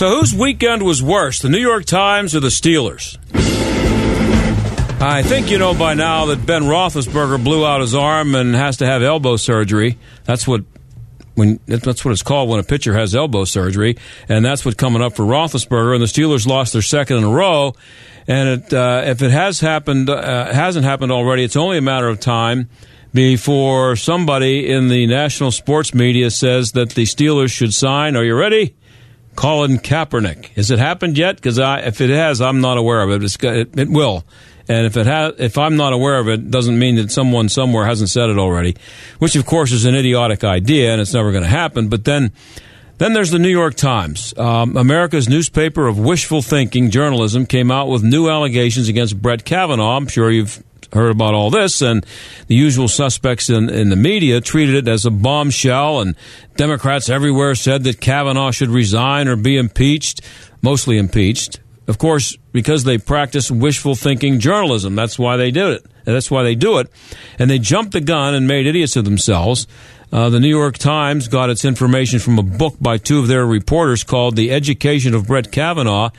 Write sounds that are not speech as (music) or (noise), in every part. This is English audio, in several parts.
So, whose weekend was worse, the New York Times or the Steelers? I think you know by now that Ben Roethlisberger blew out his arm and has to have elbow surgery. That's what when that's what it's called when a pitcher has elbow surgery, and that's what's coming up for Roethlisberger. And the Steelers lost their second in a row. And it, uh, if it has happened, uh, hasn't happened already, it's only a matter of time before somebody in the national sports media says that the Steelers should sign. Are you ready? Colin Kaepernick. Has it happened yet? Because if it has, I'm not aware of it. it. It will. And if it has, if I'm not aware of it, doesn't mean that someone somewhere hasn't said it already, which of course is an idiotic idea and it's never going to happen. But then, then there's the New York Times, um, America's newspaper of wishful thinking journalism, came out with new allegations against Brett Kavanaugh. I'm sure you've heard about all this, and the usual suspects in, in the media treated it as a bombshell, and Democrats everywhere said that Kavanaugh should resign or be impeached, mostly impeached. Of course, because they practice wishful thinking journalism. That's why they did it. And that's why they do it. And they jumped the gun and made idiots of themselves. Uh, the New York Times got its information from a book by two of their reporters called The Education of Brett Kavanaugh.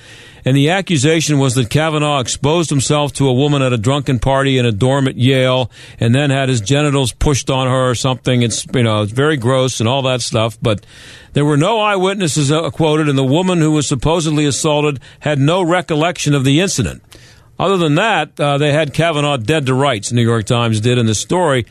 And the accusation was that Kavanaugh exposed himself to a woman at a drunken party in a dorm at Yale and then had his genitals pushed on her or something. It's, you know, it's very gross and all that stuff. But there were no eyewitnesses uh, quoted, and the woman who was supposedly assaulted had no recollection of the incident. Other than that, uh, they had Kavanaugh dead to rights, New York Times did in the story.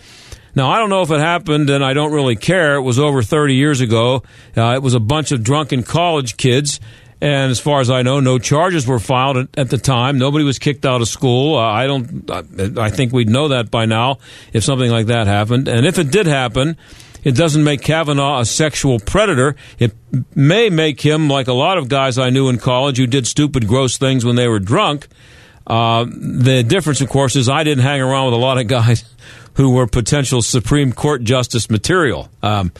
Now, I don't know if it happened, and I don't really care. It was over 30 years ago. Uh, it was a bunch of drunken college kids. And as far as I know, no charges were filed at, at the time. Nobody was kicked out of school. Uh, I don't. I, I think we'd know that by now if something like that happened. And if it did happen, it doesn't make Kavanaugh a sexual predator. It may make him like a lot of guys I knew in college who did stupid, gross things when they were drunk. Uh, the difference, of course, is I didn't hang around with a lot of guys who were potential Supreme Court justice material. Um,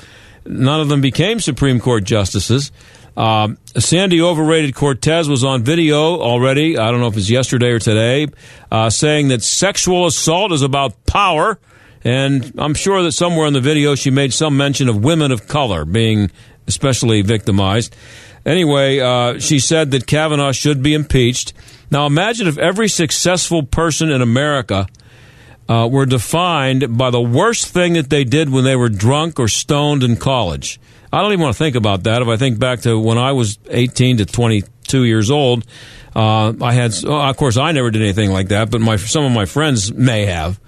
none of them became Supreme Court justices. Um, Sandy overrated Cortez was on video already. I don't know if it's yesterday or today, uh, saying that sexual assault is about power. And I'm sure that somewhere in the video she made some mention of women of color being especially victimized. Anyway, uh, she said that Kavanaugh should be impeached. Now imagine if every successful person in America uh, were defined by the worst thing that they did when they were drunk or stoned in college. I don't even want to think about that. If I think back to when I was 18 to 22 years old, uh, I had, of course, I never did anything like that, but my some of my friends may have.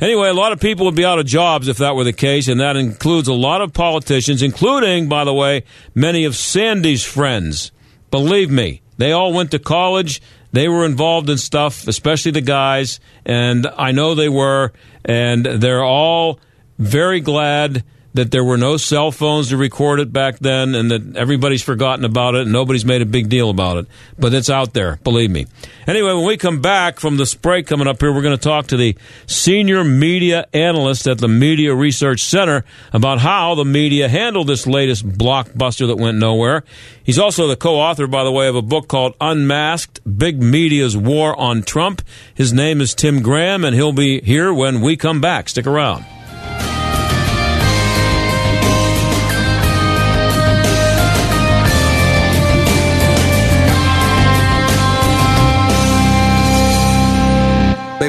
Anyway, a lot of people would be out of jobs if that were the case, and that includes a lot of politicians, including, by the way, many of Sandy's friends. Believe me, they all went to college. They were involved in stuff, especially the guys, and I know they were, and they're all very glad that there were no cell phones to record it back then and that everybody's forgotten about it and nobody's made a big deal about it. But it's out there, believe me. Anyway, when we come back from the break coming up here, we're going to talk to the senior media analyst at the Media Research Center about how the media handled this latest blockbuster that went nowhere. He's also the co author, by the way, of a book called Unmasked Big Media's War on Trump. His name is Tim Graham, and he'll be here when we come back. Stick around.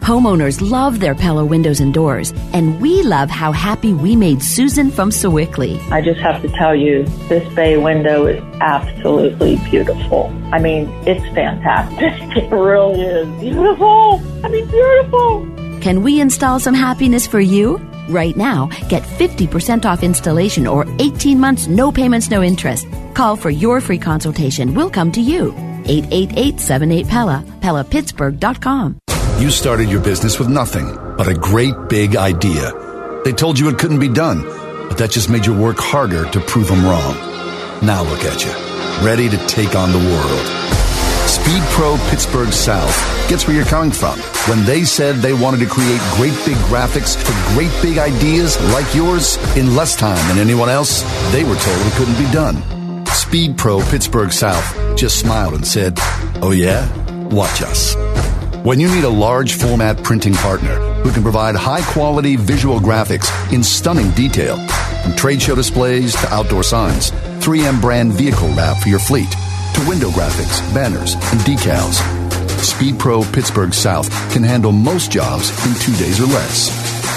Homeowners love their Pella windows and doors, and we love how happy we made Susan from Sewickley. I just have to tell you, this bay window is absolutely beautiful. I mean, it's fantastic. (laughs) It really is beautiful. I mean, beautiful. Can we install some happiness for you? Right now, get 50% off installation or 18 months, no payments, no interest. Call for your free consultation. We'll come to you. 888 78 Pella, PellaPittsburgh.com. You started your business with nothing but a great big idea. They told you it couldn't be done, but that just made you work harder to prove them wrong. Now look at you, ready to take on the world. Speed Pro Pittsburgh South gets where you're coming from. When they said they wanted to create great big graphics for great big ideas like yours in less time than anyone else, they were told it couldn't be done. Speed Pro Pittsburgh South just smiled and said, Oh yeah? Watch us. When you need a large format printing partner who can provide high quality visual graphics in stunning detail, from trade show displays to outdoor signs, 3M brand vehicle wrap for your fleet, to window graphics, banners, and decals, SpeedPro Pittsburgh South can handle most jobs in two days or less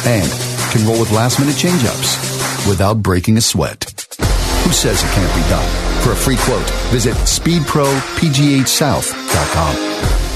and can roll with last minute change ups without breaking a sweat. Who says it can't be done? For a free quote, visit speedpropghsouth.com.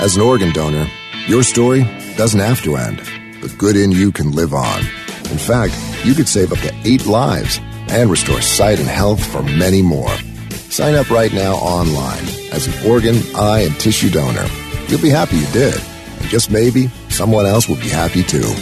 As an organ donor, your story doesn't have to end. The good in you can live on. In fact, you could save up to eight lives and restore sight and health for many more. Sign up right now online as an organ, eye, and tissue donor. You'll be happy you did. And just maybe, someone else will be happy too.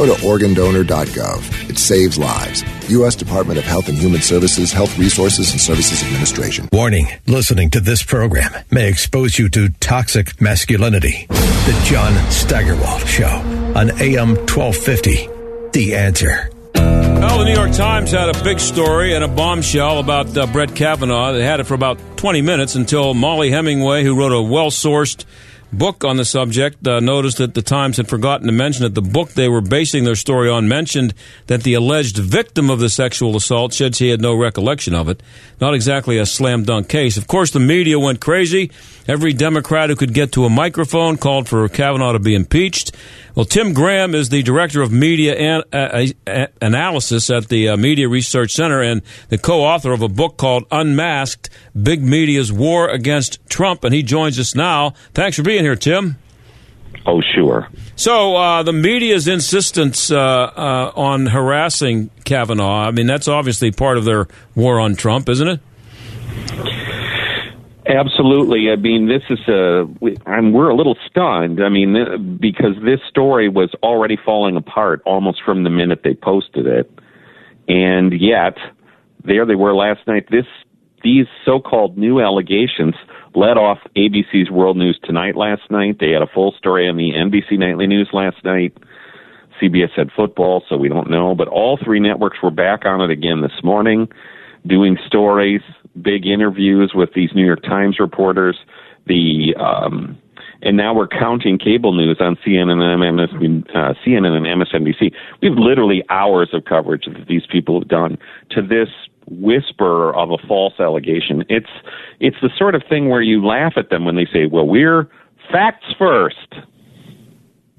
Go to organdonor.gov. It saves lives. U.S. Department of Health and Human Services, Health Resources and Services Administration. Warning listening to this program may expose you to toxic masculinity. The John Steigerwald Show on AM 1250. The answer. Well, the New York Times had a big story and a bombshell about uh, Brett Kavanaugh. They had it for about 20 minutes until Mollie Hemingway, who wrote a well sourced book on the subject uh, noticed that the Times had forgotten to mention that the book they were basing their story on mentioned that the alleged victim of the sexual assault said she had no recollection of it. Not exactly a slam dunk case. Of course, the media went crazy. Every Democrat who could get to a microphone called for Kavanaugh to be impeached. Well, Tim Graham is the director of media an- uh, uh, analysis at the uh, Media Research Center and the co-author of a book called Unmasked: Big Media's War Against Trump, and he joins us now. Thanks for being here, Tim. Oh, sure. So uh, the media's insistence uh, uh, on harassing Kavanaugh, I mean, that's obviously part of their war on Trump, isn't it? Absolutely. I mean, this is a, and we're a little stunned. I mean, because this story was already falling apart almost from the minute they posted it. And yet, there they were last night. This, these so-called new allegations led off ABC's World News Tonight last night. They had a full story on the NBC Nightly News last night. CBS had football, so we don't know. But all three networks were back on it again this morning, doing stories big interviews with these New York Times reporters. The um, and now we're counting cable news on CNN and, uh, CNN and MSNBC. We have literally hours of coverage that these people have done to this whisper of a false allegation. It's it's the sort of thing where you laugh at them when they say, "Well, we're facts first.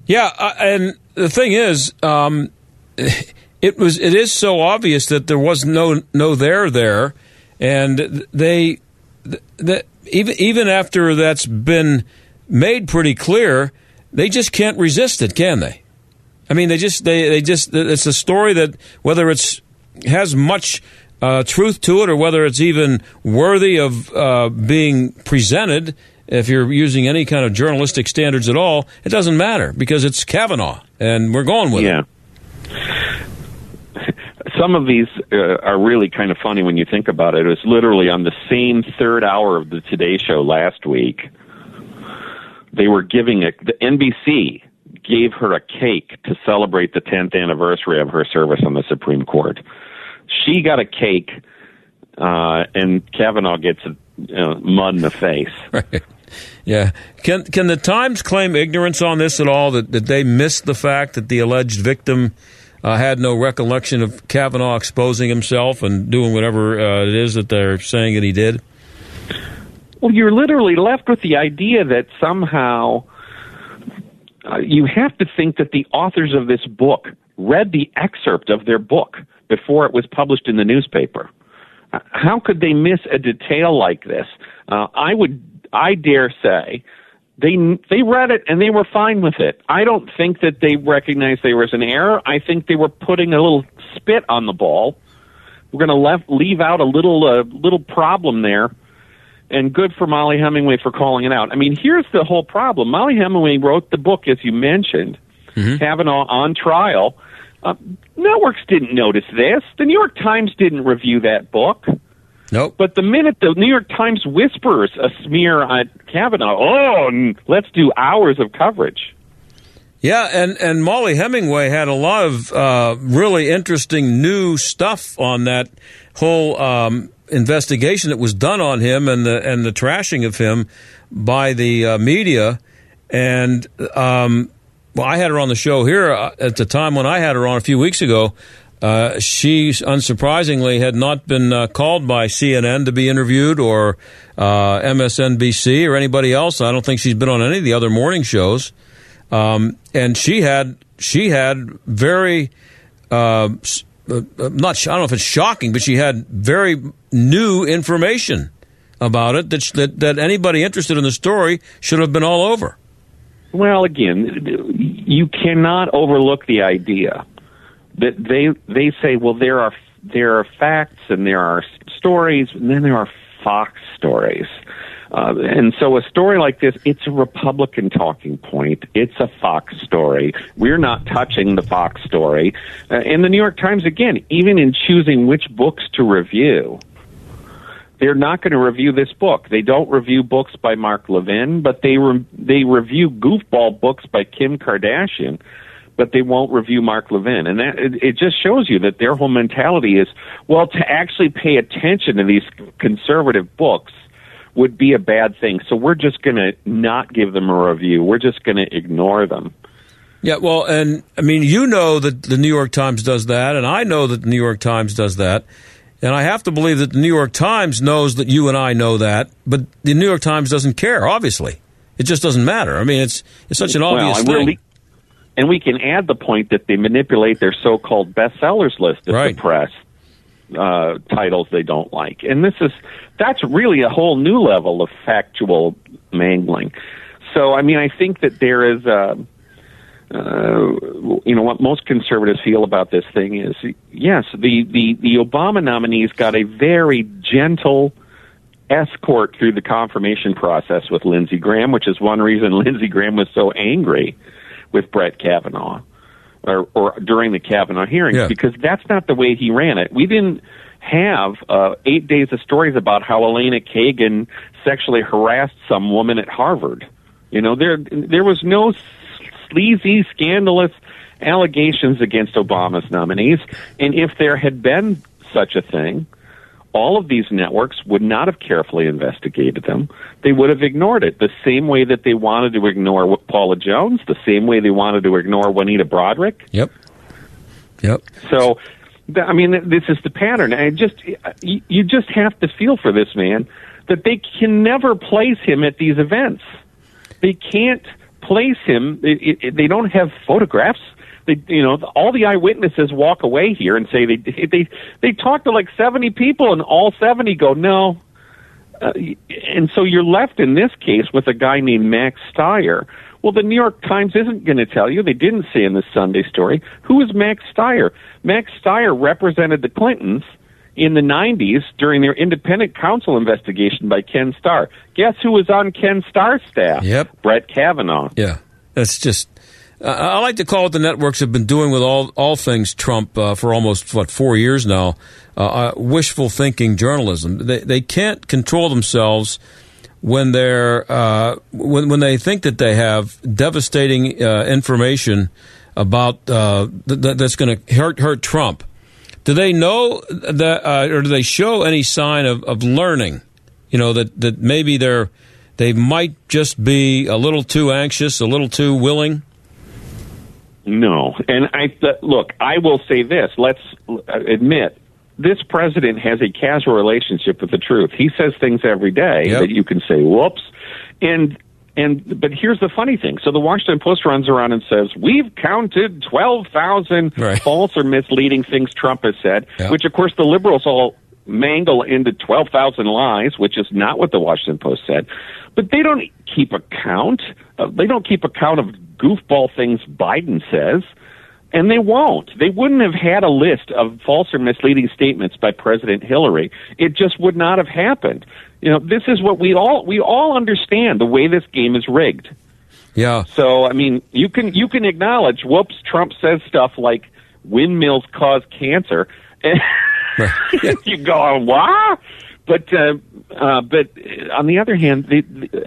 Yeah, uh, and the thing is, um, (laughs) it was it is so obvious that there was no no there there and they that even even after that's been made pretty clear, they just can't resist it, can they? I mean, they just they they just it's a story that whether it's has much uh, truth to it or whether it's even worthy of uh, being presented. If you're using any kind of journalistic standards at all, it doesn't matter because it's Kavanaugh, and we're going with yeah. it. Some of these uh, are really kind of funny when you think about it. It was literally on the same third hour of the Today Show last week. They were giving a the NBC gave her a cake to celebrate the 10th anniversary of her service on the Supreme Court. She got a cake, uh, and Kavanaugh gets a you know, mud in the face. (laughs) Right. Yeah. Can can the Times claim ignorance on this at all? That that they missed the fact that the alleged victim uh, had no recollection of Kavanaugh exposing himself and doing whatever uh, it is that they're saying that he did. Well, you're literally left with the idea that somehow uh, you have to think that the authors of this book read the excerpt of their book before it was published in the newspaper. Uh, how could they miss a detail like this? Uh, I would, I dare say, they they read it and they were fine with it. I don't think that they recognized there was an error. I think they were putting a little spit on the ball. We're going to leave out a little uh, little problem there and good for Mollie Hemingway for calling it out. I mean, here's the whole problem. Mollie Hemingway wrote the book, as you mentioned, mm-hmm. Kavanaugh on trial. Uh, networks didn't notice this. The New York Times didn't review that book. Nope. But the minute the New York Times whispers a smear on Kavanaugh, oh, let's do hours of coverage. Yeah, and, and Mollie Hemingway had a lot of uh, really interesting new stuff on that whole um, investigation that was done on him and the and the trashing of him by the uh, media. And um, well, I had her on the show here uh, at the time when I had her on a few weeks ago. Uh, she, unsurprisingly, had not been uh, called by CNN to be interviewed or uh, MSNBC or anybody else. I don't think she's been on any of the other morning shows. Um, and she had she had very uh, uh, not I don't know if it's shocking, but she had very new information about it that that, that anybody interested in the story should have been all over. Well, again, you cannot overlook the idea that they they say, well, there are there are facts and there are stories, and then there are Fox stories. Uh, and so a story like this, it's a Republican talking point. It's a Fox story. We're not touching the Fox story. Uh, and the New York Times, again, even in choosing which books to review, they're not going to review this book. They don't review books by Mark Levin, but they re- they review goofball books by Kim Kardashian, but they won't review Mark Levin. And that it, it just shows you that their whole mentality is well to actually pay attention to these conservative books would be a bad thing. So we're just going to not give them a review. We're just going to ignore them. Yeah, well, and I mean, you know that the New York Times does that, and I know that the New York Times does that. And I have to believe that the New York Times knows that you and I know that, but the New York Times doesn't care, obviously. It just doesn't matter. I mean, it's it's such an obvious well, thing. Really, and we can add the point that they manipulate their so-called bestsellers list to right. the press uh, titles they don't like. And this is that's really a whole new level of factual mangling. So, I mean, I think that there is a. Uh, you know what most conservatives feel about this thing is yes, the, the, the Obama nominees got a very gentle escort through the confirmation process with Lindsey Graham, which is one reason (laughs) Lindsey Graham was so angry with Brett Kavanaugh or, or during the Kavanaugh hearings Yeah. because that's not the way he ran it. We didn't have uh, eight days of stories about how Elena Kagan sexually harassed some woman at Harvard. You know, there there was no sleazy, scandalous allegations against Obama's nominees, and if there had been such a thing, all of these networks would not have carefully investigated them. They would have ignored it the same way that they wanted to ignore Paula Jones, the same way they wanted to ignore Juanita Broaddrick. Yep. Yep. So, I mean, this is the pattern. I just, you just have to feel for this man that they can never place him at these events. They can't place him. They don't have photographs. They, you know, all the eyewitnesses walk away here and say they they they talk to like seventy people, and all seventy go no. Uh, and so you're left in this case with a guy named Max Stier, Well, the New York Times isn't going to tell you. They didn't say in the Sunday story. Who is Max Stier? Max Steyer represented the Clintons in the 90s during their independent counsel investigation by Ken Starr. Guess who was on Ken Starr's staff? Yep. Brett Kavanaugh. Yeah, that's just. Uh, I like to call what the networks have been doing with all all things Trump uh, for almost what four years now. Uh, uh wishful thinking journalism. They they can't control themselves when they're uh, when when they think that they have devastating uh, information about th- that's going to hurt hurt Trump. Do they know that, or do they show any sign of, of learning? You know that that maybe they're they might just be a little too anxious, a little too willing. No, and I th- look. I will say this. Let's admit this president has a casual relationship with the truth. He says things every day yep. that you can say, "Whoops," and and but here's the funny thing. So the Washington Post runs around and says, "We've counted twelve thousand right. false or misleading things Trump has said," yep. which of course the liberals all mangle into twelve thousand lies, which is not what the Washington Post said. But they don't keep account. Uh, they don't keep account of goofball things Biden says. And they won't. They wouldn't have had a list of false or misleading statements by President Hillary. It just would not have happened. You know, this is what we all we all understand the way this game is rigged. Yeah. So I mean, you can you can acknowledge. Whoops, Trump says stuff like windmills cause cancer. (laughs) And you go, what? But uh, uh, but on the other hand, they,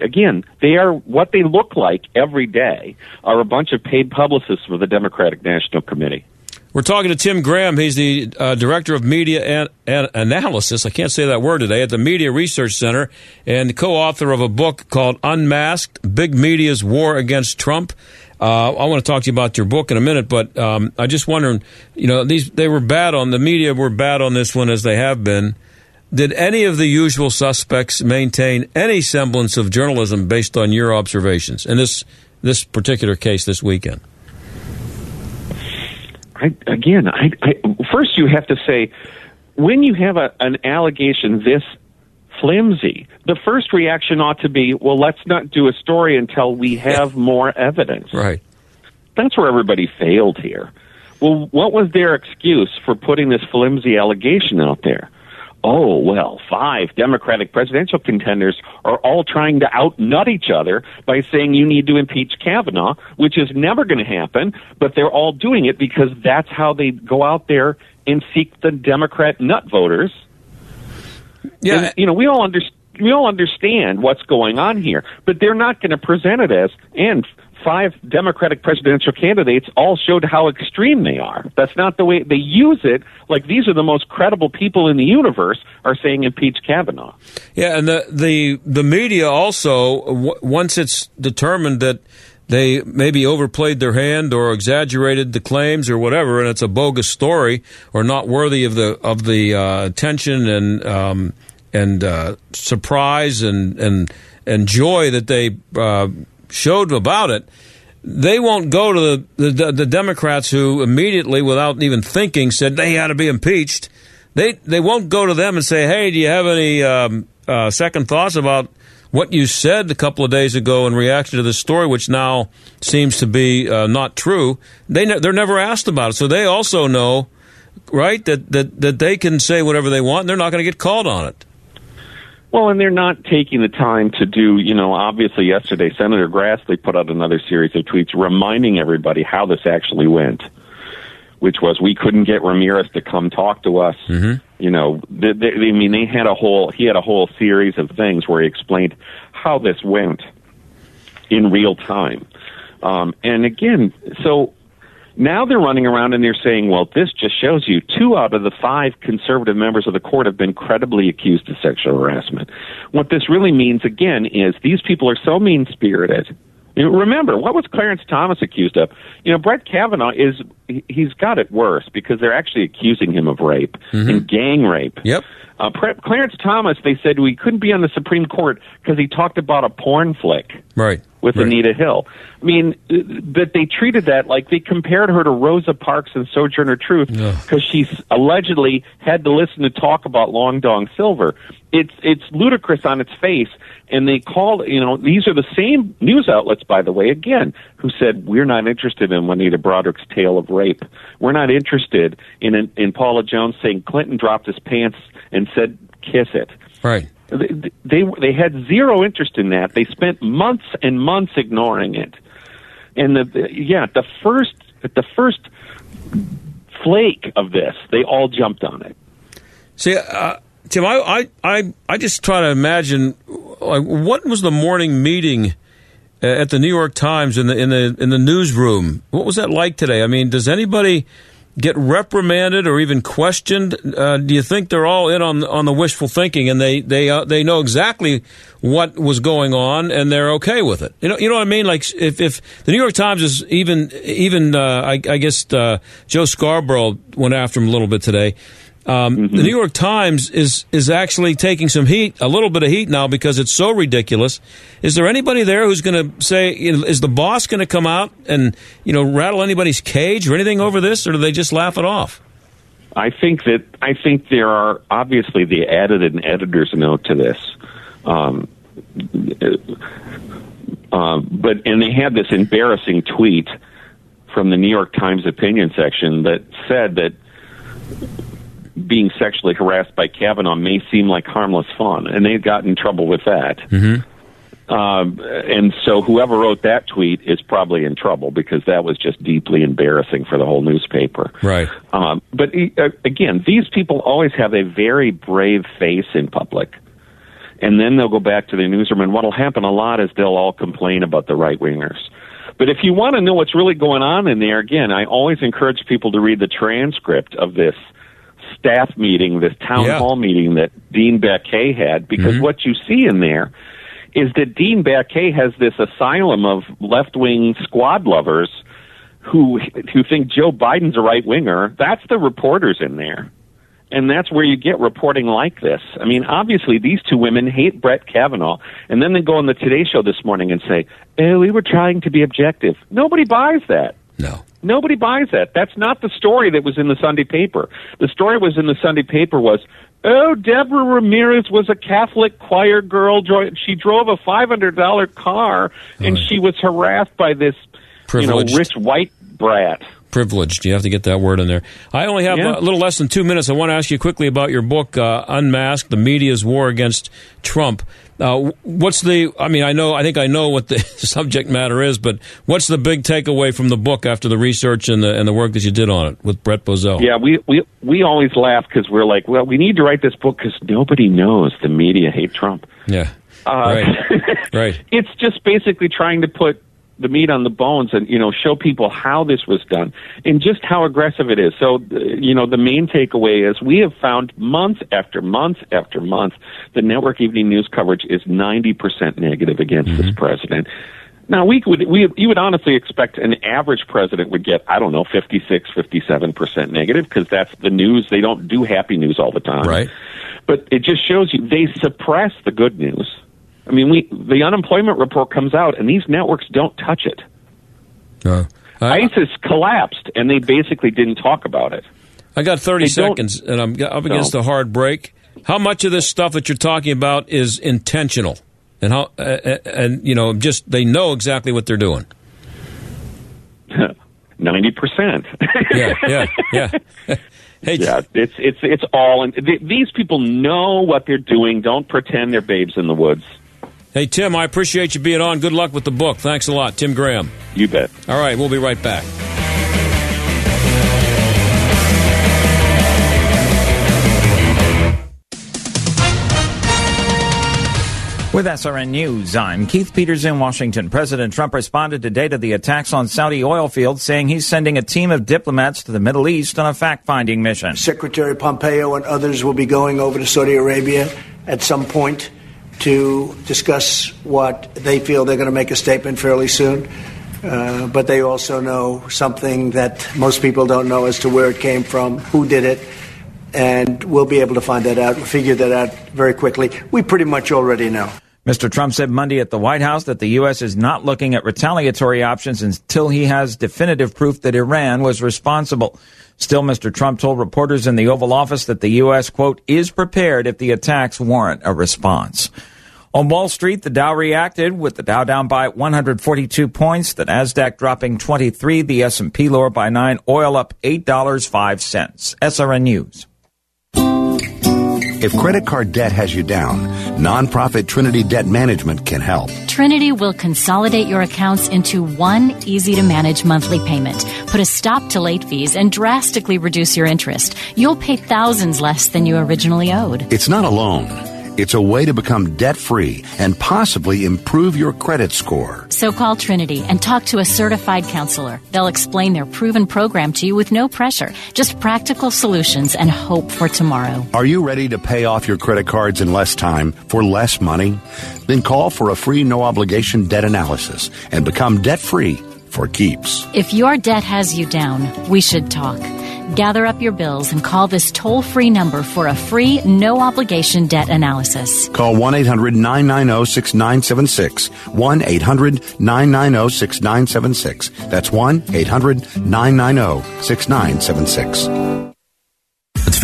again, they are what they look like every day are a bunch of paid publicists for the Democratic National Committee. We're talking to Tim Graham. He's the uh, director of media and, and analysis. I can't say that word today at the Media Research Center and co-author of a book called Unmasked: Big Media's War Against Trump. Uh, I want to talk to you about your book in a minute, but um, I just wondering, you know, these they were bad on the media were bad on this one as they have been. Did any of the usual suspects maintain any semblance of journalism based on your observations in this this particular case this weekend? I, again, I, I, first you have to say when you have a, an allegation this flimsy, the first reaction ought to be, well, let's not do a story until we have yeah. more evidence. Right. That's where everybody failed here. Well, what was their excuse for putting this flimsy allegation out there? Oh, well, five Democratic presidential contenders are all trying to outnut each other by saying you need to impeach Kavanaugh, which is never going to happen, but they're all doing it because that's how they go out there and seek the Democrat nut voters. Yeah. And, you know, we all understand. We all understand what's going on here, but they're not going to present it as and five Democratic presidential candidates all showed how extreme they are. That's not the way they use it. Like these are the most credible people in the universe are saying impeach Kavanaugh. Yeah, and the the the media also w- once it's determined that they maybe overplayed their hand or exaggerated the claims or whatever, and it's a bogus story or not worthy of the of the uh, attention and um, and uh, surprise and and and joy that they uh, showed about it, they won't go to the, the, the Democrats who immediately, without even thinking, said they had to be impeached. They they won't go to them and say, "Hey, do you have any um, uh, second thoughts about what you said a couple of days ago in reaction to this story, which now seems to be uh, not true?" They ne- they're never asked about it, so they also know, right, that that that they can say whatever they want, and they're not going to get called on it. Well, and they're not taking the time to do, you know, obviously yesterday Senator Grassley put out another series of tweets reminding everybody how this actually went, which was we couldn't get Ramirez to come talk to us. Mm-hmm. You know, they, they, I mean, they had a whole, he had a whole series of things where he explained how this went in real time. Um, and again, so now they're running around and they're saying, well, this just shows you two out of the five conservative members of the court have been credibly accused of sexual harassment. What this really means, again, is these people are so mean spirited. You know, remember, what was Clarence Thomas accused of? You know, Brett Kavanaugh is, he's got it worse because they're actually accusing him of rape mm-hmm. and gang rape. Yep. Uh, Clarence Thomas, they said we couldn't be on the Supreme Court because he talked about a porn flick. Right with right. Anita Hill. I mean, that they treated that like they compared her to Rosa Parks and Sojourner Truth because she allegedly had to listen to talk about Long Dong Silver. it's it's ludicrous on its face. And they called, you know, these are the same news outlets, by the way, again, who said we're not interested in Juanita Broaddrick's tale of rape. We're not interested in in Paula Jones saying Clinton dropped his pants and said kiss it. Right. They, they had zero interest in that. They spent months and months ignoring it. And the, yeah, the first the first flake of this, they all jumped on it. See, uh, Tim, I, I, I, I just try to imagine like, what was the morning meeting uh, at the New York Times in the in the in the newsroom? What was that like today? I mean, does anybody get reprimanded or even questioned? Uh, do you think they're all in on on the wishful thinking and they they uh, they know exactly what was going on and they're okay with it? You know, you know what I mean? Like if if the New York Times is even even uh, I, I, guess uh, Joe Scarborough went after him a little bit today. Um, mm-hmm. The New York Times is is actually taking some heat, a little bit of heat now because it's so ridiculous. Is there anybody there who's going to say, you know, is the boss going to come out and you know rattle anybody's cage or anything over this, or do they just laugh it off? I think that I think there are obviously the added an editor's note to this. Um, uh, but and they had this embarrassing tweet from the New York Times opinion section that said that being sexually harassed by Kavanaugh may seem like harmless fun, and they got in trouble with that. Mm-hmm. Um, and so whoever wrote that tweet is probably in trouble because that was just deeply embarrassing for the whole newspaper. Right. Um, but uh, again, these people always have a very brave face in public. And then they'll go back to the newsroom, and what'll happen a lot is they'll all complain about the right wingers. But if you want to know what's really going on in there, again, I always encourage people to read the transcript of this staff meeting, this town yeah. hall meeting that Dean Baquet had, because mm-hmm. what you see in there is that Dean Baquet has this asylum of left wing squad lovers who who think Joe Biden's a right winger. That's the reporters in there. And that's where you get reporting like this. I mean, obviously, these two women hate Brett Kavanaugh, and then they go on the Today Show this morning and say, "Oh, we were trying to be objective." Nobody buys that. No. Nobody buys that. That's not the story that was in the Sunday paper. The story was in the Sunday paper was, oh, Deborah Ramirez was a Catholic choir girl. She drove a five hundred dollar car, and right. she was harassed by this, you know, rich white brat privileged. You have to get that word in there. I only have yeah. a little less than two minutes. I want to ask you quickly about your book, uh, Unmasked: The Media's War Against Trump. Uh, what's the? I mean, I know. I think I know what the (laughs) subject matter is, but what's the big takeaway from the book after the research and the and the work that you did on it with Brent Bozell? Yeah, we we we always laugh because we're like, well, we need to write this book because nobody knows the media hate Trump. Yeah. Uh, right. (laughs) right. It's just basically trying to put the meat on the bones and you know show people how this was done and just how aggressive it is. So uh, you know the main takeaway is we have found month after month after month the network evening news coverage is 90% negative against mm-hmm. this president. Now we would we you would honestly expect an average president would get I don't know 56 57% negative because that's the news. They don't do happy news all the time. Right. But it just shows you they suppress the good news I mean, we the unemployment report comes out, and these networks don't touch it. Uh, ISIS collapsed, and they basically didn't talk about it. I got 30 they seconds, and I'm up against no. a hard break. How much of this stuff that you're talking about is intentional, and how, uh, and you know, just they know exactly what they're doing? (laughs) Ninety percent. yeah, yeah, yeah. (laughs) Hey, yeah, it's it's it's all. In, these people know what they're doing. Don't pretend they're babes in the woods. Hey, Tim, I appreciate you being on. Good luck with the book. Thanks a lot, Tim Graham. You bet. All right, we'll be right back. With SRN News, I'm Keith Peters in Washington. President Trump responded today to the attacks on Saudi oil fields, saying he's sending a team of diplomats to the Middle East on a fact finding mission. Secretary Pompeo and others will be going over to Saudi Arabia at some point to discuss what they feel they're going to make a statement fairly soon. Uh, but they also know something that most people don't know as to where it came from, who did it, and we'll be able to find that out, figure that out very quickly. We pretty much already know. Mr. Trump said Monday at the White House that the U.S. is not looking at retaliatory options until he has definitive proof that Iran was responsible. Still, Mr. Trump told reporters in the Oval Office that the U.S., quote, is prepared if the attacks warrant a response. On Wall Street, the Dow reacted with the Dow down by 142 points, the Nasdaq dropping 23, the S&P lower by 9, oil up $8.05. SRN News. If credit card debt has you down, nonprofit Trinity Debt Management can help. Trinity will consolidate your accounts into one easy to manage monthly payment, put a stop to late fees, and drastically reduce your interest. You'll pay thousands less than you originally owed. It's not a loan. It's a way to become debt free and possibly improve your credit score. So call Trinity and talk to a certified counselor. They'll explain their proven program to you with no pressure, just practical solutions and hope for tomorrow. Are you ready to pay off your credit cards in less time for less money? Then call for a free no obligation debt analysis and become debt free for keeps. If your debt has you down, we should talk. Gather up your bills and call this toll free number for a free, no obligation debt analysis. Call 1 800 990 6976. 1 800 990 6976. That's 1 800 990 6976.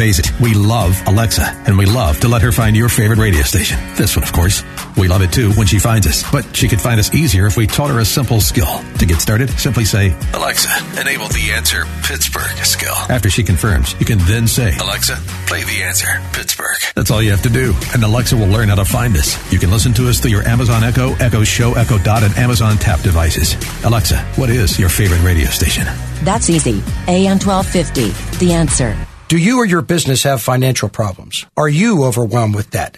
Face it, we love Alexa, and we love to let her find your favorite radio station. This one, of course. We love it too when she finds us, but she could find us easier if we taught her a simple skill. To get started, simply say, Alexa, enable the answer Pittsburgh skill. After she confirms, you can then say, Alexa, play the answer Pittsburgh. That's all you have to do, and Alexa will learn how to find us. You can listen to us through your Amazon Echo, Echo Show, Echo Dot, and Amazon Tap devices. Alexa, what is your favorite radio station? That's easy. AM 1250, the answer. Do you or your business have financial problems? Are you overwhelmed with debt?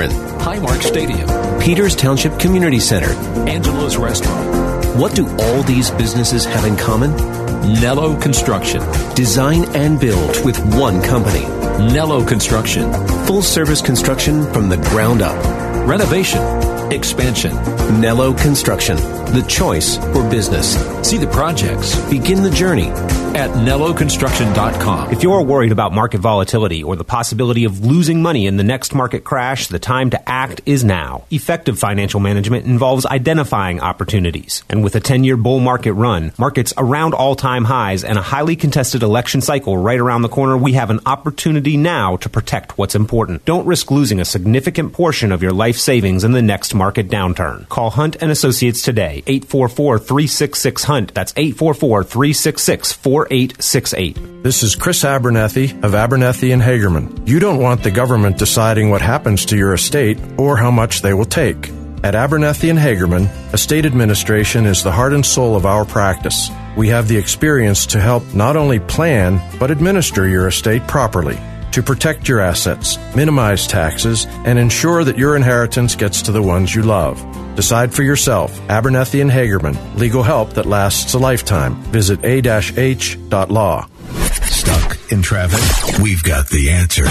Cochran, Highmark Stadium, Peters Township Community Center, Angelo's Restaurant. What do all these businesses have in common? Nello Construction. Design and build with one company. Nello Construction. Full service construction from the ground up. Renovation. Expansion. Nello Construction. The choice for business. See the projects. Begin the journey at NelloConstruction.com. If you're worried about market volatility or the possibility of losing money in the next market crash, the time to act is now. Effective financial management involves identifying opportunities. And with a 10 year bull market run, markets around all time highs, and a highly contested election cycle right around the corner, we have an opportunity now to protect what's important. Don't risk losing a significant portion of your life savings in the next market downturn. Call Hunt and Associates today, 844 366 Hunt. That's 844 366 4868. This is Chris Abernethy of Abernethy and Hagerman. You don't want the government deciding what happens to your estate or how much they will take. At Abernethy and Hagerman, estate administration is the heart and soul of our practice. We have the experience to help not only plan, but administer your estate properly to protect your assets, minimize taxes, and ensure that your inheritance gets to the ones you love. Decide for yourself. Abernethy and Hagerman. Legal help that lasts a lifetime. Visit a-h.law. Stuck in traffic? We've got the answer.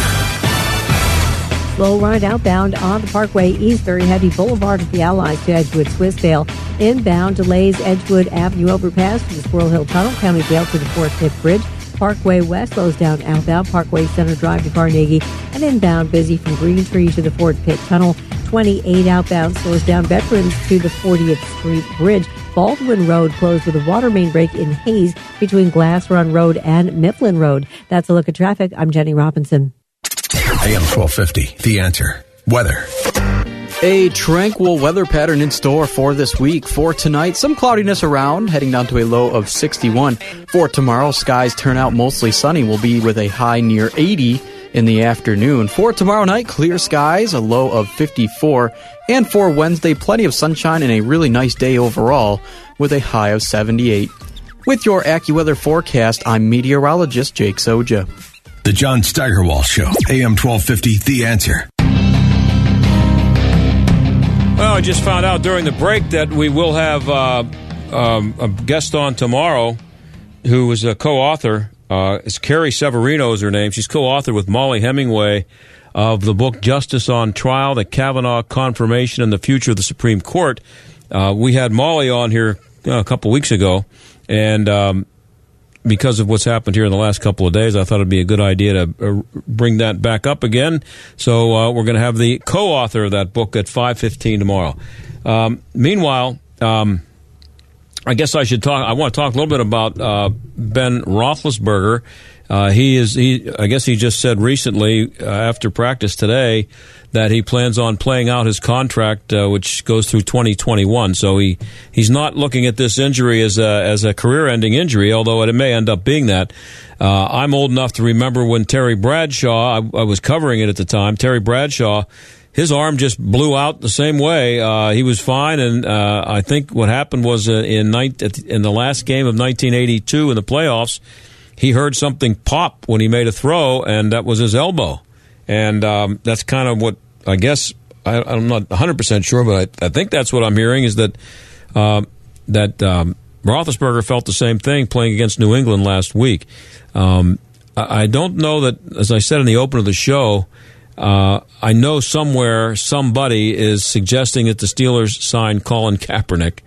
Slow ride outbound on the Parkway East, very heavy Boulevard of the Allies to Edgewood, Swissvale. Inbound delays Edgewood Avenue overpass to the Squirrel Hill Tunnel, County Dale to the Fort Pitt Bridge. Parkway West slows down outbound Parkway Center Drive to Carnegie, and inbound busy from Green Tree to the Fort Pitt Tunnel. 28 outbound slows down Veterans to the 40th Street Bridge. Baldwin Road closed with a water main break in Hays between Glass Run Road and Mifflin Road. That's a look at traffic. I'm Jenny Robinson. AM 1250, The Answer. Weather. A tranquil weather pattern in store for this week. For tonight, some cloudiness around, heading down to a low of 61. For tomorrow, skies turn out mostly sunny. We'll be with a high near 80 in the afternoon. For tomorrow night, clear skies, a low of 54. And for Wednesday, plenty of sunshine and a really nice day overall, with a high of 78. With your AccuWeather forecast, I'm meteorologist Jake Soja. The John Steigerwald Show, AM 1250, The Answer. Well, I just found out during the break that we will have uh, um, a guest on tomorrow who is a co-author. Uh, it's Carrie Severino is her name. She's co-author with Mollie Hemingway of the book Justice on Trial: The Kavanaugh Confirmation and the Future of the Supreme Court. Uh, we had Mollie on here uh, a couple weeks ago, and um, because of what's happened here in the last couple of days, I thought it'd be a good idea to uh, bring that back up again. So uh, we're going to have the co-author of that book at five fifteen tomorrow. Um, meanwhile, um, I guess I should talk. I want to talk a little bit about uh, Ben Roethlisberger. Uh, he is. He. I guess he just said recently uh, after practice today that he plans on playing out his contract, uh, which goes through 2021. So he he's not looking at this injury as a as a career-ending injury, although it may end up being that. Uh, I'm old enough to remember when Terry Bradshaw. I, I was covering it at the time. Terry Bradshaw his arm just blew out the same way. Uh, he was fine, and uh, I think what happened was in night, in the last game of 1982 in the playoffs, he heard something pop when he made a throw, and that was his elbow, and um, that's kind of what I guess I, am not 100 percent sure, but I, I, think that's what I'm hearing is that uh, that um, Roethlisberger felt the same thing playing against New England last week. Um, I, I don't know that, as I said in the open of the show. Uh, I know somewhere somebody is suggesting that the Steelers sign Colin Kaepernick,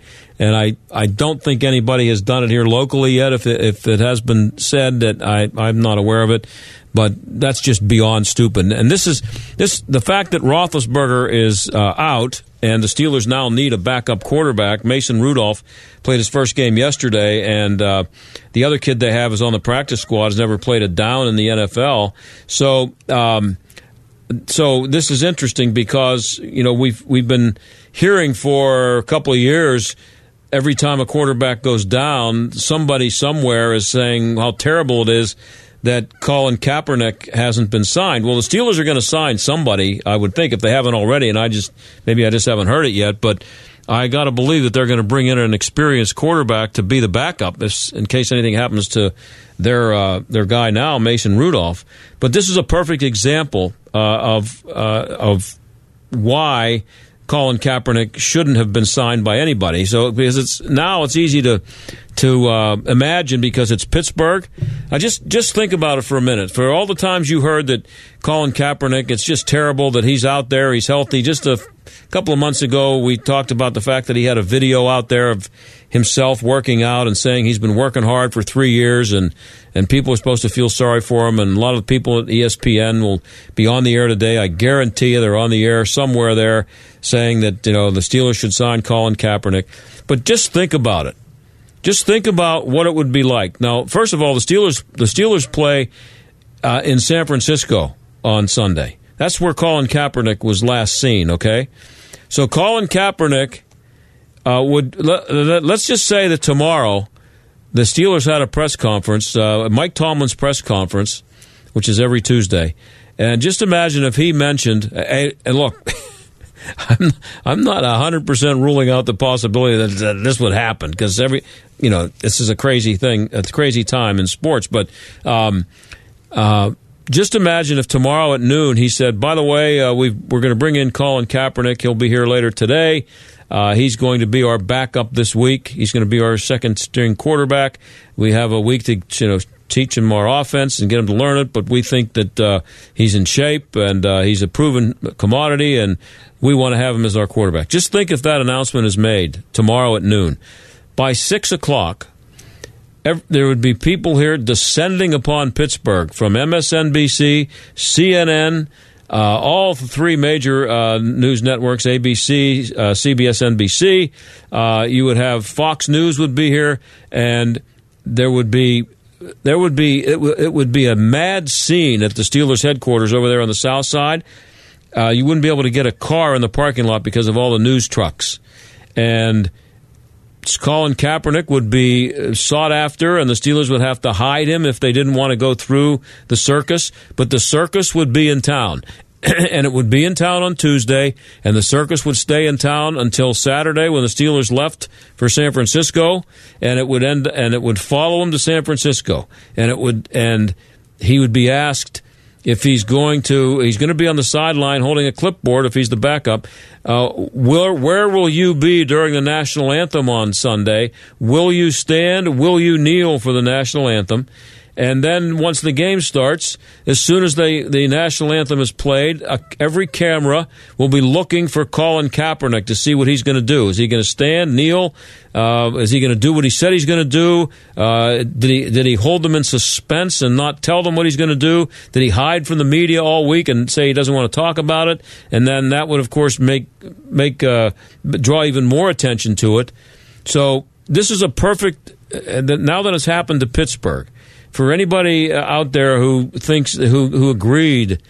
and I, I don't think anybody has done it here locally yet. If it, if it has been said that I I'm not aware of it, but that's just beyond stupid. And this is this the fact that Roethlisberger is uh, out and the Steelers now need a backup quarterback. Mason Rudolph played his first game yesterday, and uh, the other kid they have is on the practice squad. Has never played a down in the NFL, so. Um, so this is interesting because you know we've we've been hearing for a couple of years every time a quarterback goes down, somebody somewhere is saying how terrible it is that Colin Kaepernick hasn't been signed. Well, the Steelers are going to sign somebody, I would think, if they haven't already, and I just maybe I just haven't heard it yet, but. I got to believe that they're going to bring in an experienced quarterback to be the backup in case anything happens to their uh, their guy now, Mason Rudolph. But this is a perfect example uh, of uh, of why Colin Kaepernick shouldn't have been signed by anybody. So because it's now it's easy to to uh, imagine because it's Pittsburgh. I just just think about it for a minute. For all the times you heard that Colin Kaepernick, it's just terrible that he's out there, he's healthy. Just a couple of months ago, we talked about the fact that he had a video out there of himself working out and saying he's been working hard for three years and, and people are supposed to feel sorry for him. And a lot of people at ESPN will be on the air today. I guarantee you they're on the air somewhere there saying that, you know, the Steelers should sign Colin Kaepernick. But just think about it. Just think about what it would be like. Now, first of all, the Steelers, the Steelers play uh, in San Francisco on Sunday. That's where Colin Kaepernick was last seen, okay? So Colin Kaepernick uh, would let, us just say that tomorrow the Steelers had a press conference, uh, Mike Tomlin's press conference, which is every Tuesday, and just imagine if he mentioned, and look. (laughs) I'm I'm not hundred percent ruling out the possibility that, that this would happen because every you know this is a crazy thing, it's a crazy time in sports. But um, uh, just imagine if tomorrow at noon he said, "By the way, uh, we are going to bring in Colin Kaepernick. He'll be here later today. Uh, he's going to be our backup this week. He's going to be our second string quarterback. We have a week to you know teach him our offense and get him to learn it. But we think that uh, he's in shape and uh, he's a proven commodity, and we want to have him as our quarterback. Just think if that announcement is made tomorrow at noon. By six o'clock, there would be people here descending upon Pittsburgh from MSNBC, CNN, uh, all three major uh, news networks ABC, uh, CBS, NBC. Uh, you would have Fox News would be here, and there would be there would be it, w- it would be a mad scene at the Steelers headquarters over there on the south side. Uh, you wouldn't be able to get a car in the parking lot because of all the news trucks, and Colin Kaepernick would be uh, sought after, and the Steelers would have to hide him if they didn't want to go through the circus. But the circus would be in town, (clears throat) and it would be in town on Tuesday, and the circus would stay in town until Saturday when the Steelers left for San Francisco, and it would end, and it would follow him to San Francisco, and it would, and he would be asked if he's going to he's going to be on the sideline holding a clipboard if he's the backup. Uh, where where will you be during the national anthem on Sunday? Will you stand? Will you kneel for the national anthem? And then once the game starts, as soon as they, the national anthem is played, uh, every camera will be looking for Colin Kaepernick to see what he's going to do. Is he going to stand, kneel? Uh, is he going to do what he said he's going to do? Uh, did he did he hold them in suspense and not tell them what he's going to do? Did he hide from the media all week and say he doesn't want to talk about it? And then that would, of course, make make uh, draw even more attention to it. So this is a perfect. Uh, now that it's happened to Pittsburgh for anybody uh, out there who thinks who who agreed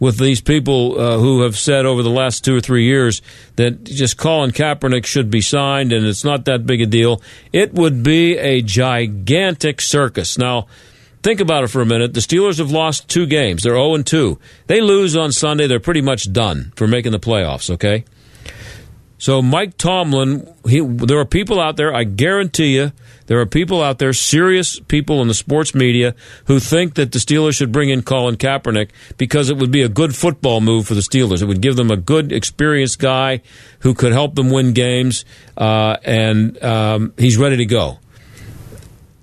with these people uh, who have said over the last two or three years that just Colin Kaepernick should be signed and it's not that big a deal, it would be a gigantic circus. Now, think about it for a minute. The Steelers have lost two games. They're 0 and 2. They lose on Sunday, they're pretty much done for making the playoffs, okay? So Mike Tomlin, he, there are people out there, I guarantee you, there are people out there, serious people in the sports media, who think that the Steelers should bring in Colin Kaepernick because it would be a good football move for the Steelers. It would give them a good, experienced guy who could help them win games, uh, and um, he's ready to go.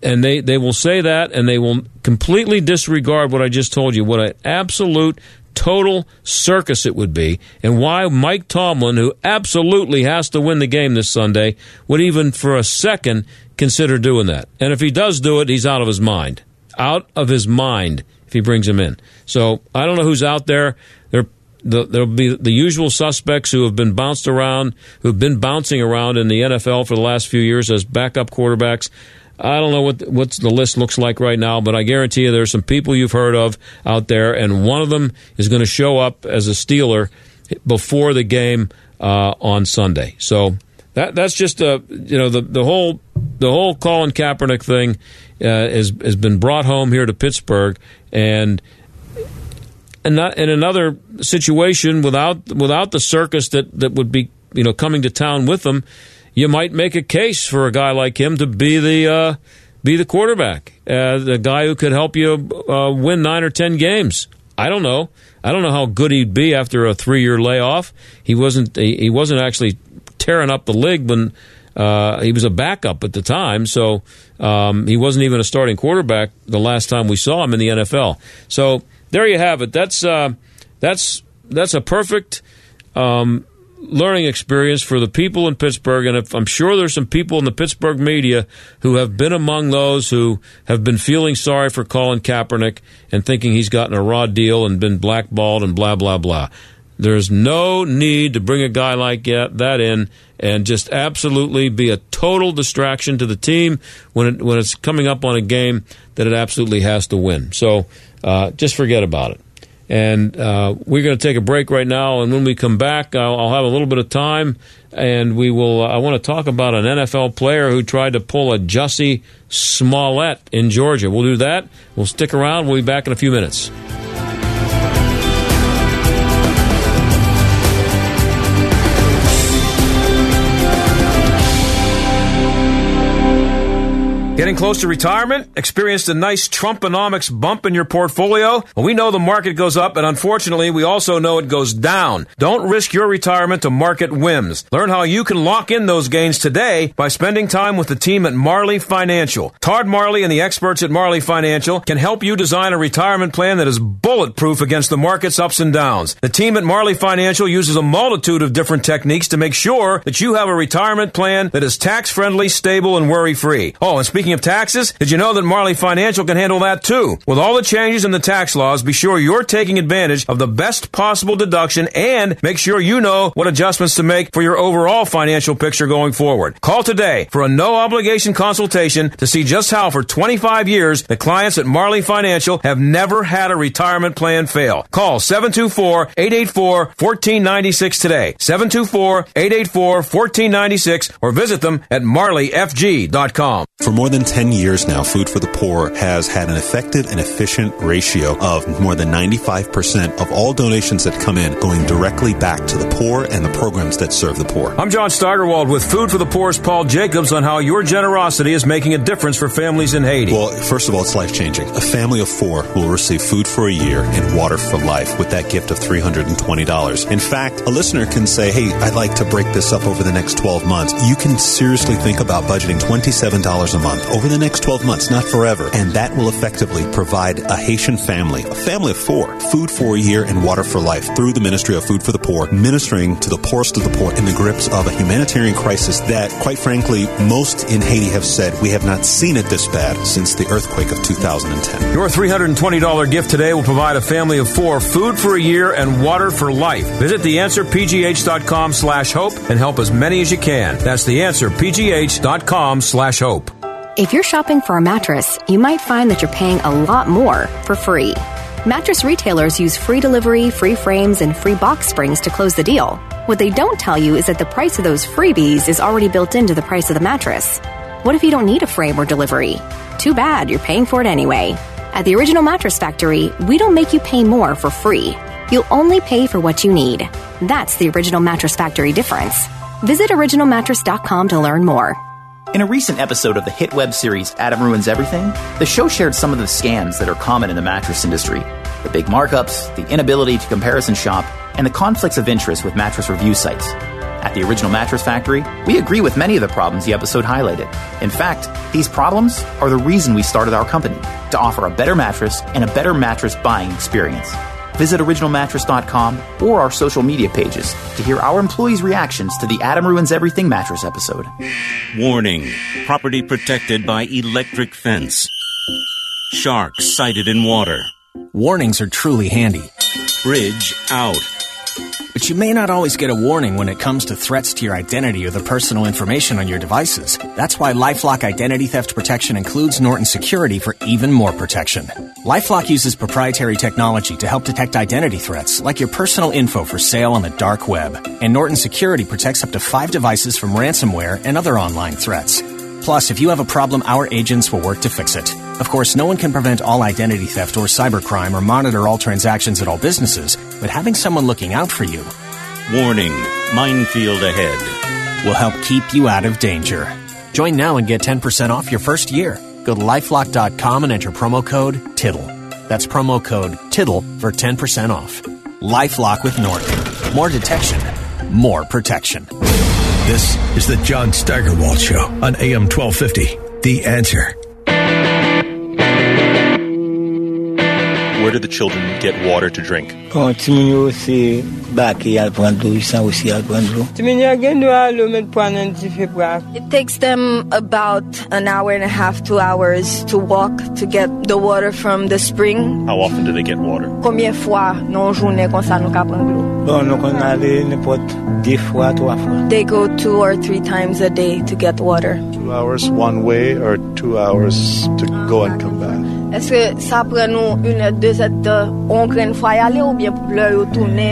And they, they will say that, and they will completely disregard what I just told you. What an absolute total circus it would be, and why Mike Tomlin, who absolutely has to win the game this Sunday, would even for a second consider doing that. And if he does do it, he's out of his mind. Out of his mind if he brings him in. So I don't know who's out there. There, the, there'll be the usual suspects who have been bounced around, who've been bouncing around in the NFL for the last few years as backup quarterbacks. I don't know what what the list looks like right now, but I guarantee you there's some people you've heard of out there, and one of them is going to show up as a Steeler before the game uh, on Sunday. So that that's just a you know the the whole the whole Colin Kaepernick thing uh, has has been brought home here to Pittsburgh, and and in another situation without without the circus that that would be you know coming to town with them you might make a case for a guy like him to be the uh, be the quarterback, uh, the guy who could help you uh, win nine or ten games. I don't know. I don't know how good he'd be after a three year layoff. He wasn't. He wasn't actually tearing up the league when uh, he was a backup at the time, so um, he wasn't even a starting quarterback the last time we saw him in the NFL. So there you have it. That's uh, that's that's a perfect um, learning experience for the people in Pittsburgh, and if, I'm sure there's some people in the Pittsburgh media who have been among those who have been feeling sorry for Colin Kaepernick and thinking he's gotten a raw deal and been blackballed and blah blah blah. There's no need to bring a guy like that in and just absolutely be a total distraction to the team when it, when it's coming up on a game that it absolutely has to win. So uh, just forget about it. And uh, we're going to take a break right now. And when we come back, I'll, I'll have a little bit of time, and we will. Uh, I want to talk about an NFL player who tried to pull a Jussie Smollett in Georgia. We'll do that. We'll stick around. We'll be back in a few minutes. Getting close to retirement? Experienced a nice Trumponomics bump in your portfolio? Well, we know the market goes up, and unfortunately, we also know it goes down. Don't risk your retirement to market whims. Learn how you can lock in those gains today by spending time with the team at Marley Financial. Todd Marley and the experts at Marley Financial can help you design a retirement plan that is bulletproof against the market's ups and downs. The team at Marley Financial uses a multitude of different techniques to make sure that you have a retirement plan that is tax friendly, stable, and worry free. Oh, and speaking Speaking of taxes, did you know that Marley Financial can handle that too? With all the changes in the tax laws, be sure you're taking advantage of the best possible deduction and make sure you know what adjustments to make for your overall financial picture going forward. Call today for a no obligation consultation to see just how for 25 years the clients at Marley Financial have never had a retirement plan fail. Call 724-884-1496 today. 724-884-1496 or visit them at marleyfg.com. For more than 10 years now, Food for the Poor has had an effective and efficient ratio of more than 95% of all donations that come in going directly back to the poor and the programs that serve the poor. I'm John Steigerwald with Food for the Poor's Paul Jacobs on how your generosity is making a difference for families in Haiti. Well, first of all, it's life changing. A family of four will receive food for a year and water for life with that gift of $320. In fact, a listener can say, Hey, I'd like to break this up over the next 12 months. You can seriously think about budgeting $27 a month over the next 12 months, not forever. And that will effectively provide a Haitian family, a family of four, food for a year and water for life through the Ministry of Food for the Poor, ministering to the poorest of the poor in the grips of a humanitarian crisis that, quite frankly, most in Haiti have said we have not seen it this bad since the earthquake of 2010. Your $320 gift today will provide a family of four food for a year and water for life. Visit theanswerpgh.com slash hope and help as many as you can. That's theanswerpgh.com slash hope. If you're shopping for a mattress, you might find that you're paying a lot more for free. Mattress retailers use free delivery, free frames, and free box springs to close the deal. What they don't tell you is that the price of those freebies is already built into the price of the mattress. What if you don't need a frame or delivery? Too bad, you're paying for it anyway. At the Original Mattress Factory, we don't make you pay more for free. You'll only pay for what you need. That's the Original Mattress Factory difference. Visit originalmattress.com to learn more. In a recent episode of the hit web series Adam Ruins Everything, the show shared some of the scams that are common in the mattress industry the big markups, the inability to comparison shop, and the conflicts of interest with mattress review sites. At the Original Mattress Factory, we agree with many of the problems the episode highlighted. In fact, these problems are the reason we started our company to offer a better mattress and a better mattress buying experience. Visit originalmattress.com or our social media pages to hear our employees' reactions to the Adam Ruins Everything mattress episode. Warning property protected by electric fence. Sharks sighted in water. Warnings are truly handy. Bridge out. But you may not always get a warning when it comes to threats to your identity or the personal information on your devices. That's why Lifelock Identity Theft Protection includes Norton Security for even more protection. Lifelock uses proprietary technology to help detect identity threats, like your personal info for sale on the dark web. And Norton Security protects up to five devices from ransomware and other online threats. Plus, if you have a problem, our agents will work to fix it. Of course, no one can prevent all identity theft or cybercrime or monitor all transactions at all businesses, but having someone looking out for you Warning minefield ahead. will help keep you out of danger. Join now and get 10% off your first year. Go to lifelock.com and enter promo code TITTLE. That's promo code TITTLE for 10% off. Lifelock with Norton. More detection, more protection. This is the John Steigerwald Show on AM 1250. The answer. Where do the children get water to drink? Bon, ti moun yo se bake yal pran do, san osi yal pran do. Ti min yo gen do alo met pran an ti fe brak. It takes them about an hour and a half, two hours to walk to get the water from the spring. How often do they get water? Combien fois non jounen kon sa nou ka pran glou? Bon, nou kon ale nepot de fwa, toa fwa. They go two or three times a day to get water. Two hours one way or two hours to go and come back? Est-ce que ça prend nous une heure, deux heures de on gren fwa yale ou bien pou lè yo tourne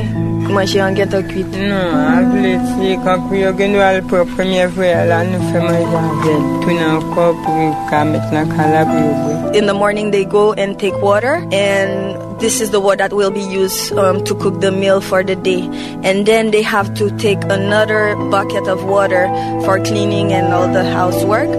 manje an get a kuit? Non, avle ti, kan pou yo gen do al pou premye vwe la nou fe manje avel. Tou nan ko pou ka met nan kala yo bwe. In the morning they go and take water and this is the water that will be used um, to cook the meal for the day and then they have to take another bucket of water for cleaning and all the housework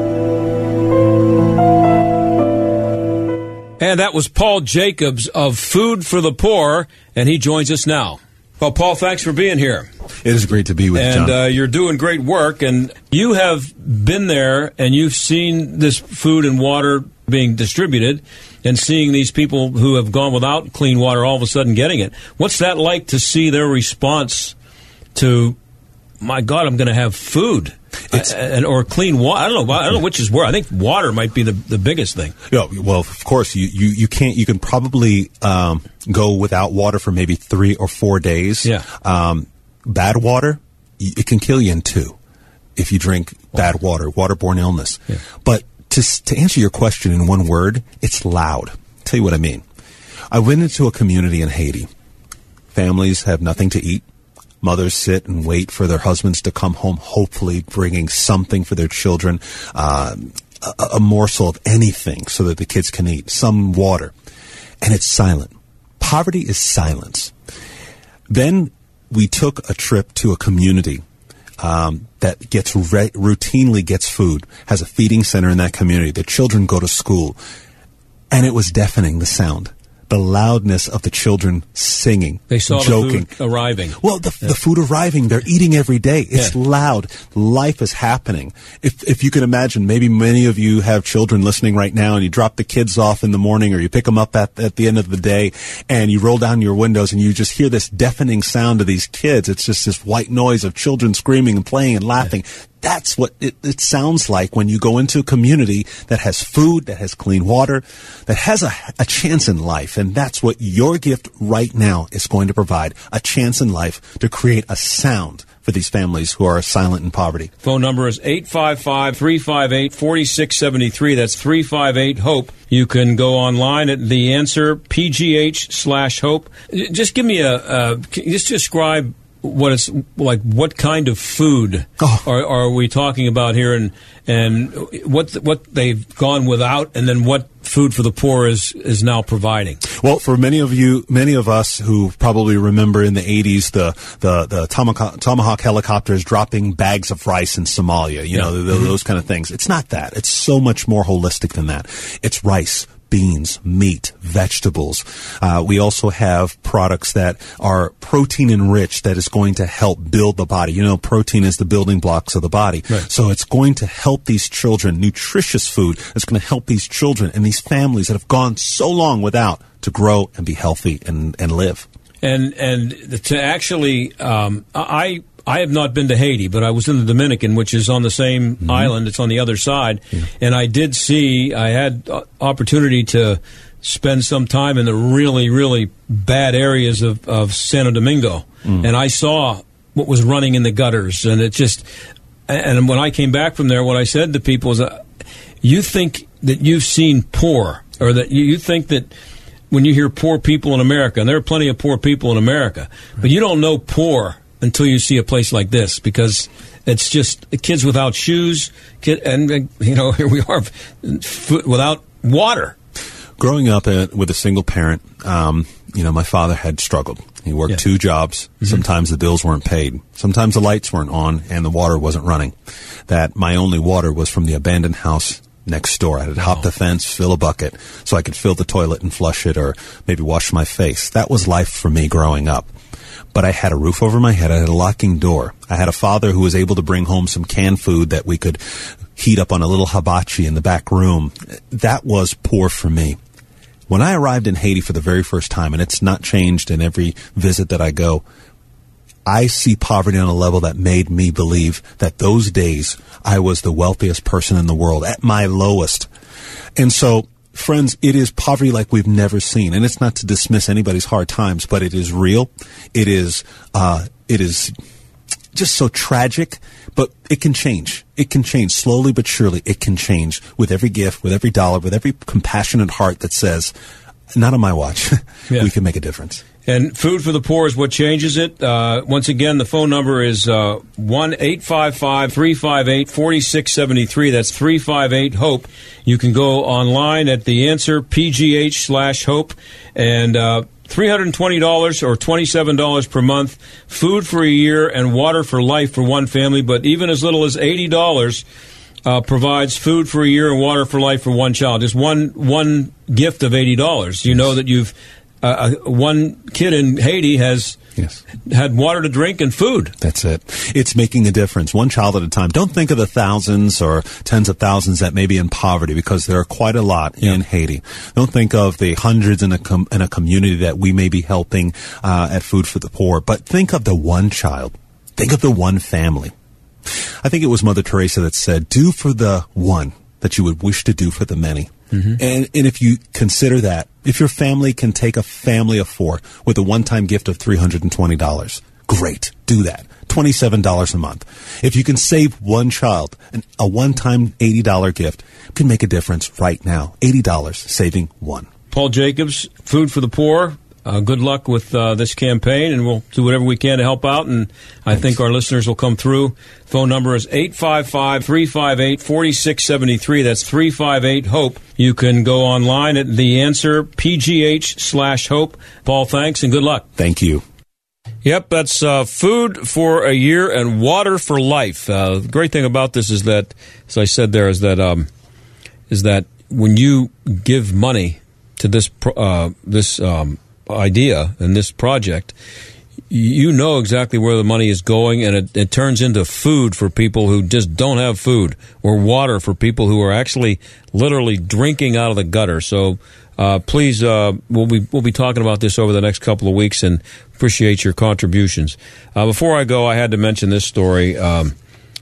And that was Paul Jacobs of Food for the Poor, and he joins us now. Well, Paul, thanks for being here. It is great to be with you, And uh, you're doing great work, and you have been there and you've seen this food and water being distributed and seeing these people who have gone without clean water all of a sudden getting it. What's that like to see their response to, my God, I'm going to have food? Uh, and, or clean water. I don't know. I don't know which is where. I think water might be the, the biggest thing. Yeah, well, of course, you, you, you can't, you can probably um, go without water for maybe three or four days. Yeah. Um, bad water, it can kill you in two if you drink bad water, waterborne illness. But to, to answer your question in one word, it's loud. tell you what I mean. I went into a community in Haiti. Families have nothing to eat. Mothers sit and wait for their husbands to come home, hopefully bringing something for their children. Uh, a, a morsel of anything so that the kids can eat, some water, and it's silent. Poverty is silence. Then we took a trip to a community um, that gets re- routinely gets food, has a feeding center in that community. The children go to school, and it was deafening the sound the loudness of the children singing, They saw joking. the food arriving. Well, the, the food arriving, they're eating every day. It's loud. Life is happening. If, if you can imagine, maybe many of you have children listening right now and you drop the kids off in the morning or you pick them up at, at the end of the day and you roll down your windows and you just hear this deafening sound of these kids. It's just this white noise of children screaming and playing and laughing. That's what it, it sounds like when you go into a community that has food, that has clean water, that has a, a chance in life. And that's what your gift right now is going to provide a chance in life to create a sound for these families who are silent in poverty. Phone number is 855 358 4673. That's 358 HOPE. You can go online at the answer PGH slash HOPE. Just give me a, uh, just describe what it's like. What kind of food oh. are, are we talking about here, and and what what they've gone without, and then what food for the poor is is now providing. Well, for many of you, many of us who probably remember in the 80s the, the, the Tomahawk, Tomahawk helicopters dropping bags of rice in Somalia, you know, th- th- those kind of things. It's not that. It's so much more holistic than that. It's rice, beans, meat, vegetables. Uh, we also have products that are protein enriched that is going to help build the body. You know, protein is the building blocks of the body. So it's going to help these children, nutritious food that's going to help these children and these families that have gone so long without to grow and be healthy and, and live. and and to actually um, I I have not been to Haiti, but I was in the Dominican, which is on the same Mm-hmm. island. It's on the other side, and I did see. I had opportunity to spend some time in the really really bad areas of of Santo Domingo, Mm. and I saw what was running in the gutters, and it just. And when I came back from there, what I said to people is, uh, "You think that you've seen poor, or that you, you think that." when you hear poor people in America, and there are plenty of poor people in America, but you don't know poor until you see a place like this because it's just kids without shoes, kid, and uh, you know (laughs) here we are without water. Growing up uh, with a single parent, um, you know, my father had struggled. He worked two jobs. Sometimes the bills weren't paid. Sometimes the lights weren't on and the water wasn't running. That my only water was from the abandoned house next door. I had to hop the fence, fill a bucket so I could fill the toilet and flush it or maybe wash my face. That was life for me growing up. But I had a roof over my head. I had a locking door. I had a father who was able to bring home some canned food that we could heat up on a little hibachi in the back room. That was poor for me. When I arrived in Haiti for the very first time, and it's not changed in every visit that I go, I see poverty on a level that made me believe that those days I was the wealthiest person in the world at my lowest. And so, friends, it is poverty like we've never seen. And it's not to dismiss anybody's hard times, but it is real. It is, uh, it is just so tragic, but it can change. It can change slowly but surely. It can change with every gift, with every dollar, with every compassionate heart that says, not on my watch. (laughs) we can make a difference. And Food for the Poor is what changes it. Uh, once again, the phone number is uh, 1 855 358 4673. That's 358 HOPE. You can go online at the answer PGH slash HOPE. And uh, $320 or $27 per month, food for a year, and water for life for one family. But even as little as $80 uh, provides food for a year and water for life for one child. Just one one gift of eighty dollars. You know that you've uh, uh, one kid in Haiti has had water to drink and food. That's it. It's making a difference, one child at a time. Don't think of the thousands or tens of thousands that may be in poverty, because there are quite a lot in Haiti. Don't think of the hundreds in a com- in a community that we may be helping uh, at Food for the Poor, but think of the one child. Think of the one family. I think it was Mother Teresa that said, "Do for the one that you would wish to do for the many." Mm-hmm. And, and if you consider that, if your family can take a family of four with a one-time gift of $320, great, do that. $27 a month. If you can save one child, an, a one-time $80 gift can make a difference right now. $80 saving one. Paul Jacobs, Food for the Poor. Uh, good luck with uh, this campaign, and we'll do whatever we can to help out. And I think our listeners will come through. Phone number is 855 358 4673. That's 358 HOPE. You can go online at the answer, pgh slash hope. Paul, thanks and good luck. Thank you. Yep, that's uh, food for a year and water for life. Uh, the great thing about this is that, as I said there, is that um, is that when you give money to this uh, this um, idea and this project, you know exactly where the money is going, and it, it, turns into food for people who just don't have food, or water for people who are actually literally drinking out of the gutter. So. Uh, please, uh, we'll be we'll be talking about this over the next couple of weeks, and appreciate your contributions. Uh, before I go, I had to mention this story. Um,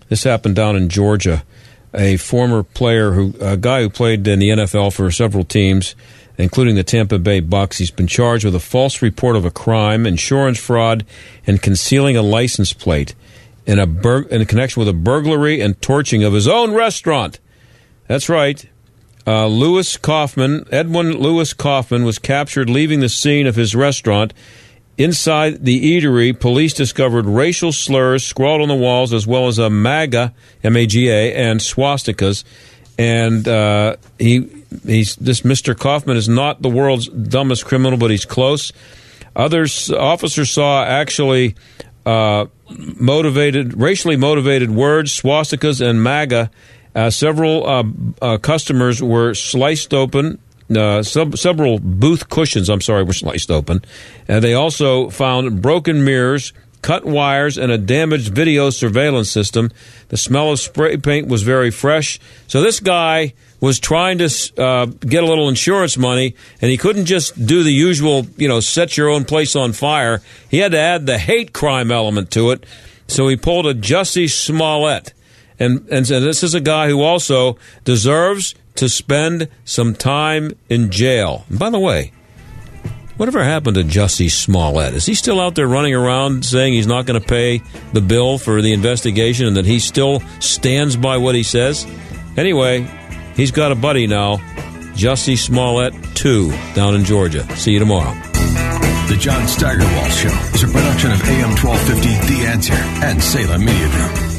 this happened down in Georgia. A former player who, a guy who played in the NFL for several teams, including the Tampa Bay Bucks. He's been charged with a false report of a crime, insurance fraud, and concealing a license plate in a bur- in connection with a burglary and torching of his own restaurant. That's right. Uh, Lewis Coughman, Edawn Lewis Coughman, was captured leaving the scene of his restaurant. Inside the eatery, police discovered racial slurs scrawled on the walls, as well as a MAGA, M-A-G-A, and swastikas. And uh, he, he's this Mr. Coughman is not the world's dumbest criminal, but he's close. Others officers saw actually uh, motivated, racially motivated words, swastikas, and MAGA uh, several uh, uh, customers were sliced open. Uh, sub- several booth cushions, I'm sorry, were sliced open. And they also found broken mirrors, cut wires, and a damaged video surveillance system. The smell of spray paint was very fresh. So this guy was trying to uh, get a little insurance money, and he couldn't just do the usual, you know, set your own place on fire. He had to add the hate crime element to it. So he pulled a Jussie Smollett and and this is a guy who also deserves to spend some time in jail. And by the way, whatever happened to Jussie Smollett? Is he still out there running around saying he's not going to pay the bill for the investigation and that he still stands by what he says? Anyway, he's got a buddy now, Jussie Smollett 2, down in Georgia. See you tomorrow. The John Steigerwald Show is a production of AM 1250 The Answer and Salem Media Group.